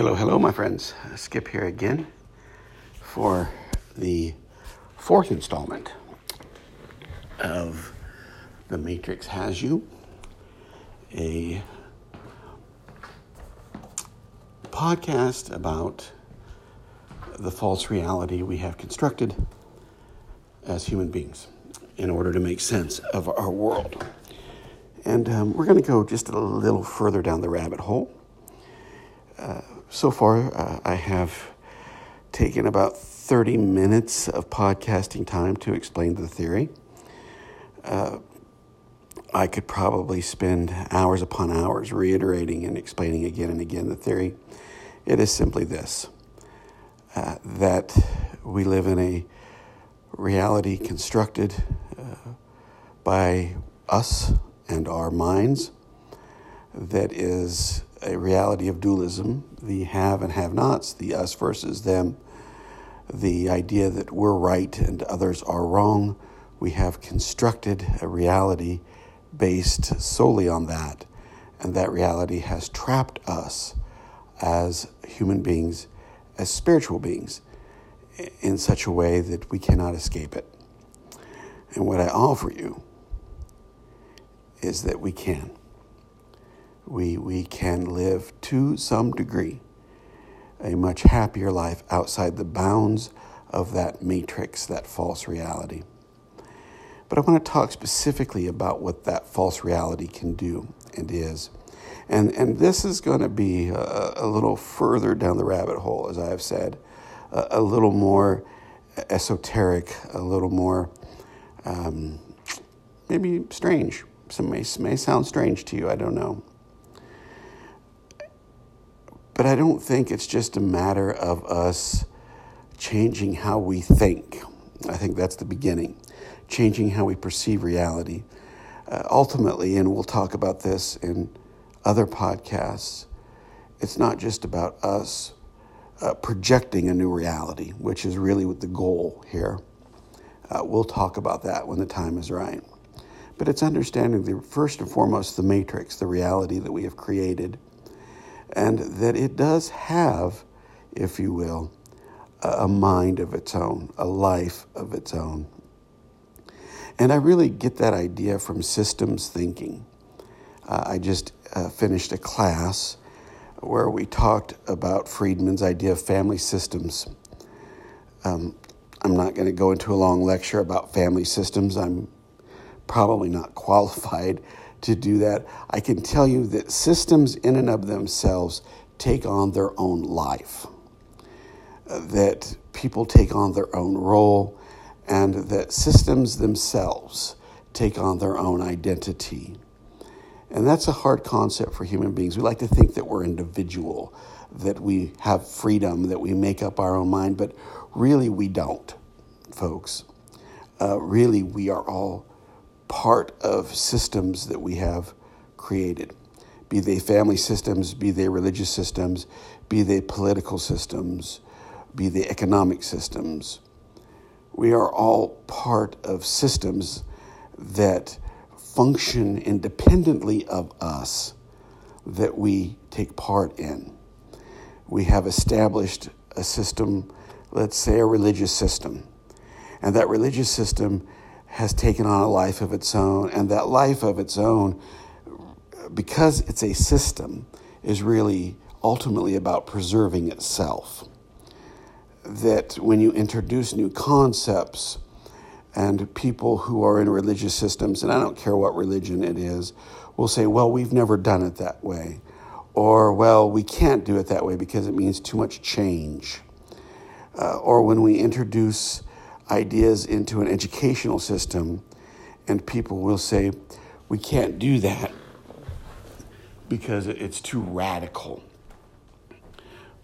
Hello, hello, my friends. Skip here again for the fourth installment of The Matrix Has You, a podcast about the false reality we have constructed as human beings in order to make sense of our world. And um, we're going to go just a little further down the rabbit hole. So far, uh, I have taken about 30 minutes of podcasting time to explain the theory. Uh, I could probably spend hours upon hours reiterating and explaining again and again the theory. It is simply this uh, that we live in a reality constructed uh, by us and our minds that is a reality of dualism, the have and have nots, the us versus them, the idea that we're right and others are wrong. We have constructed a reality based solely on that, and that reality has trapped us as human beings, as spiritual beings, in such a way that we cannot escape it. And what I offer you is that we can we, we can live to some degree a much happier life outside the bounds of that matrix, that false reality. But I want to talk specifically about what that false reality can do and is. And, and this is going to be a, a little further down the rabbit hole, as I have said, a, a little more esoteric, a little more um, maybe strange. Some may, may sound strange to you, I don't know. But I don't think it's just a matter of us changing how we think. I think that's the beginning, changing how we perceive reality. Uh, ultimately, and we'll talk about this in other podcasts, it's not just about us uh, projecting a new reality, which is really what the goal here. Uh, we'll talk about that when the time is right. But it's understanding the first and foremost the matrix, the reality that we have created and that it does have, if you will, a mind of its own, a life of its own. And I really get that idea from systems thinking. Uh, I just uh, finished a class where we talked about Friedman's idea of family systems. Um, I'm not going to go into a long lecture about family systems. I'm probably not qualified to do that. I can tell you that systems, in and of themselves, take on their own life, that people take on their own role, and that systems themselves take on their own identity. And that's a hard concept for human beings. We like to think that we're individual, that we have freedom, that we make up our own mind, but really we don't, folks. Uh, really, we are all part of systems that we have created, be they family systems, be they religious systems, be they political systems, be they economic systems. We are all part of systems that function independently of us that we take part in. We have established a system, let's say a religious system, and that religious system has taken on a life of its own, and that life of its own, because it's a system, is really ultimately about preserving itself. That when you introduce new concepts, and people who are in religious systems, and I don't care what religion it is, will say, well, we've never done it that way. Or, well, we can't do it that way because it means too much change. Uh, or when we introduce ideas into an educational system, and people will say, we can't do that because it's too radical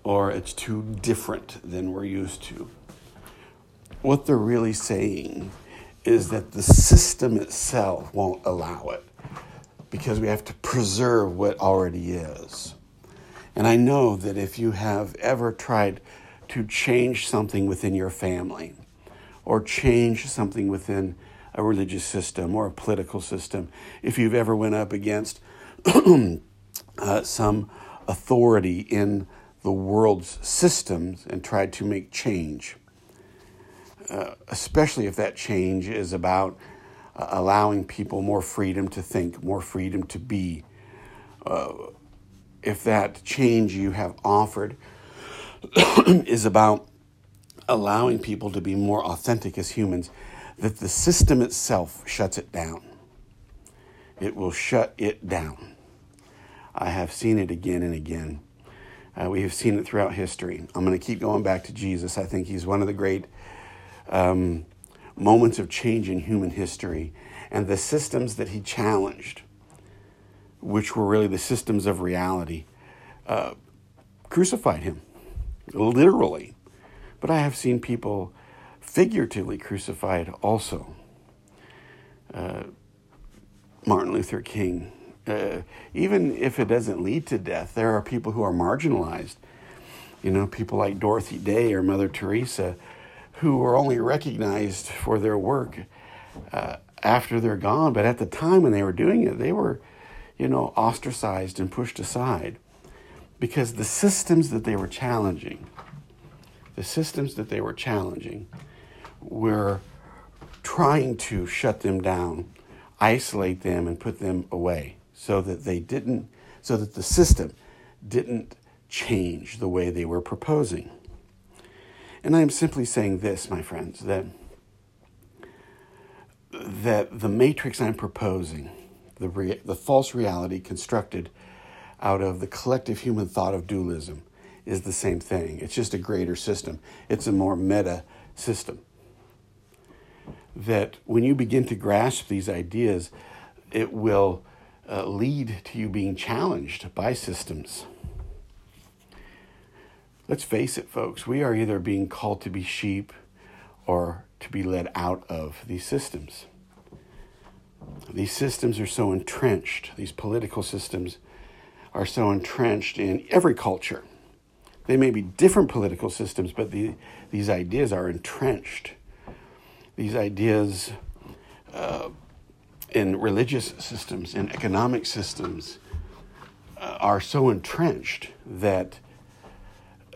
or it's too different than we're used to. What they're really saying is that the system itself won't allow it because we have to preserve what already is. And I know that if you have ever tried to change something within your family, or change something within a religious system or a political system. If you've ever went up against uh, some authority in the world's systems and tried to make change, uh, especially if that change is about uh, allowing people more freedom to think, more freedom to be. Uh, if that change you have offered is about allowing people to be more authentic as humans, that the system itself shuts it down. It will shut it down. I have seen it again and again. Uh, we have seen it throughout history. I'm going to keep going back to Jesus. I think he's one of the great um, moments of change in human history. And the systems that he challenged, which were really the systems of reality, uh, crucified him, literally. But I have seen people figuratively crucified also. Uh, Martin Luther King. Uh, even if it doesn't lead to death, there are people who are marginalized. You know, people like Dorothy Day or Mother Teresa who are only recognized for their work uh, after they're gone. But at the time when they were doing it, they were, you know, ostracized and pushed aside because the systems that they were challenging, the systems that they were challenging, were trying to shut them down isolate them and put them away so that they didn't, so that the system didn't change the way they were proposing. And I am simply saying this, my friends, that, that the matrix I'm proposing, the, rea- the false reality constructed out of the collective human thought of dualism, is the same thing. It's just a greater system, it's a more meta system that when you begin to grasp these ideas, it will uh, lead to you being challenged by systems. Let's face it, folks, we are either being called to be sheep or to be led out of these systems. These systems are so entrenched, these political systems are so entrenched in every culture. They may be different political systems, but the, these ideas are entrenched these ideas uh, in religious systems, in economic systems, uh, are so entrenched that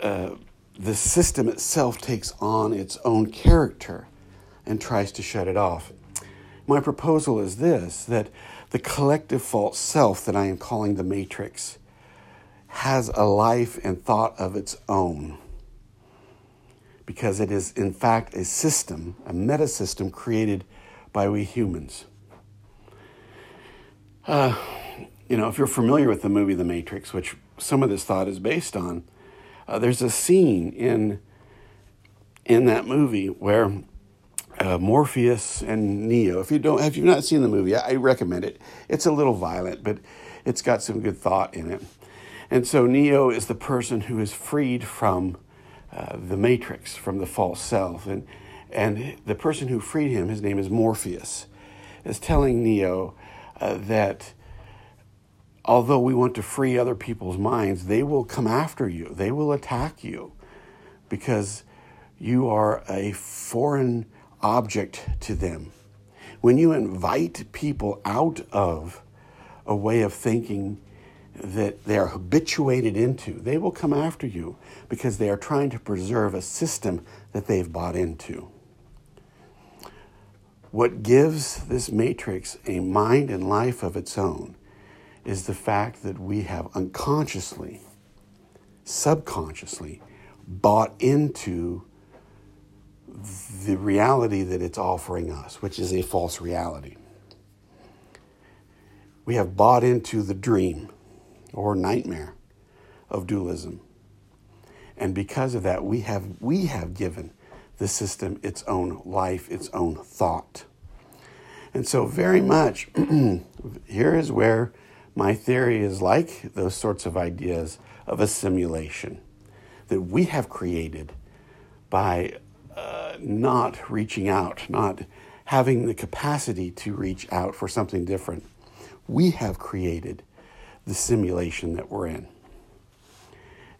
uh, the system itself takes on its own character and tries to shut it off. My proposal is this that the collective false self that I am calling the matrix has a life and thought of its own because it is, in fact, a system, a meta system created by we humans. Uh, you know, if you're familiar with the movie The Matrix, which some of this thought is based on, uh, there's a scene in in that movie where uh, Morpheus and Neo. If you don't, if you've not seen the movie, I, I recommend it. It's a little violent, but it's got some good thought in it. And so Neo is the person who is freed from uh, the matrix from the false self. And, and the person who freed him, his name is Morpheus, is telling Neo uh, that although we want to free other people's minds, they will come after you, they will attack you because you are a foreign object to them. When you invite people out of a way of thinking that they are habituated into, they will come after you because they are trying to preserve a system that they've bought into. What gives this matrix a mind and life of its own is the fact that we have unconsciously, subconsciously bought into the reality that it's offering us, which is a false reality. We have bought into the dream or nightmare of dualism. And because of that, we have, we have given the system its own life, its own thought. And so, very much, here is where my theory is like those sorts of ideas of a simulation that we have created by uh, not reaching out, not having the capacity to reach out for something different. We have created the simulation that we're in.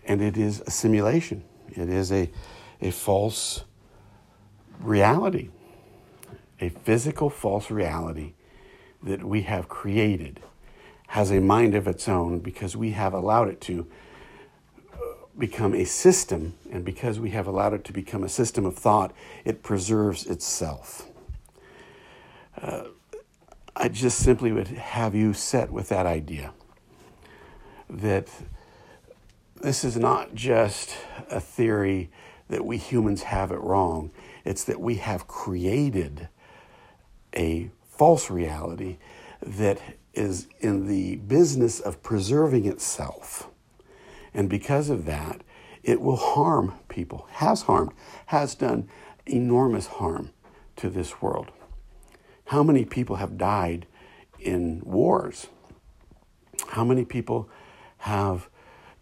And it is a simulation, it is a, a false reality, a physical false reality that we have created has a mind of its own because we have allowed it to become a system, and because we have allowed it to become a system of thought, it preserves itself. Uh, I just simply would have you set with that idea that this is not just a theory that we humans have it wrong, it's that we have created a false reality that is in the business of preserving itself. And because of that, it will harm people, has harmed, has done enormous harm to this world. How many people have died in wars? How many people have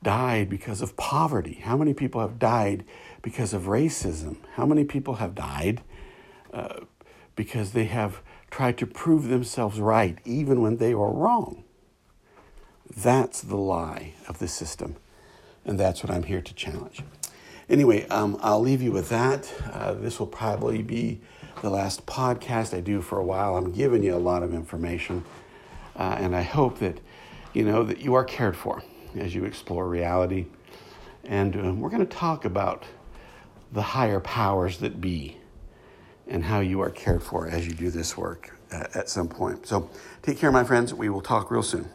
died because of poverty? How many people have died because of racism? How many people have died uh, because they have tried to prove themselves right even when they were wrong? That's the lie of the system. And that's what I'm here to challenge. Anyway, um, I'll leave you with that. Uh, this will probably be the last podcast I do for a while. I'm giving you a lot of information, uh, and I hope that you know that you are cared for as you explore reality. And um, we're going to talk about the higher powers that be and how you are cared for as you do this work uh, at some point. So take care, my friends. We will talk real soon.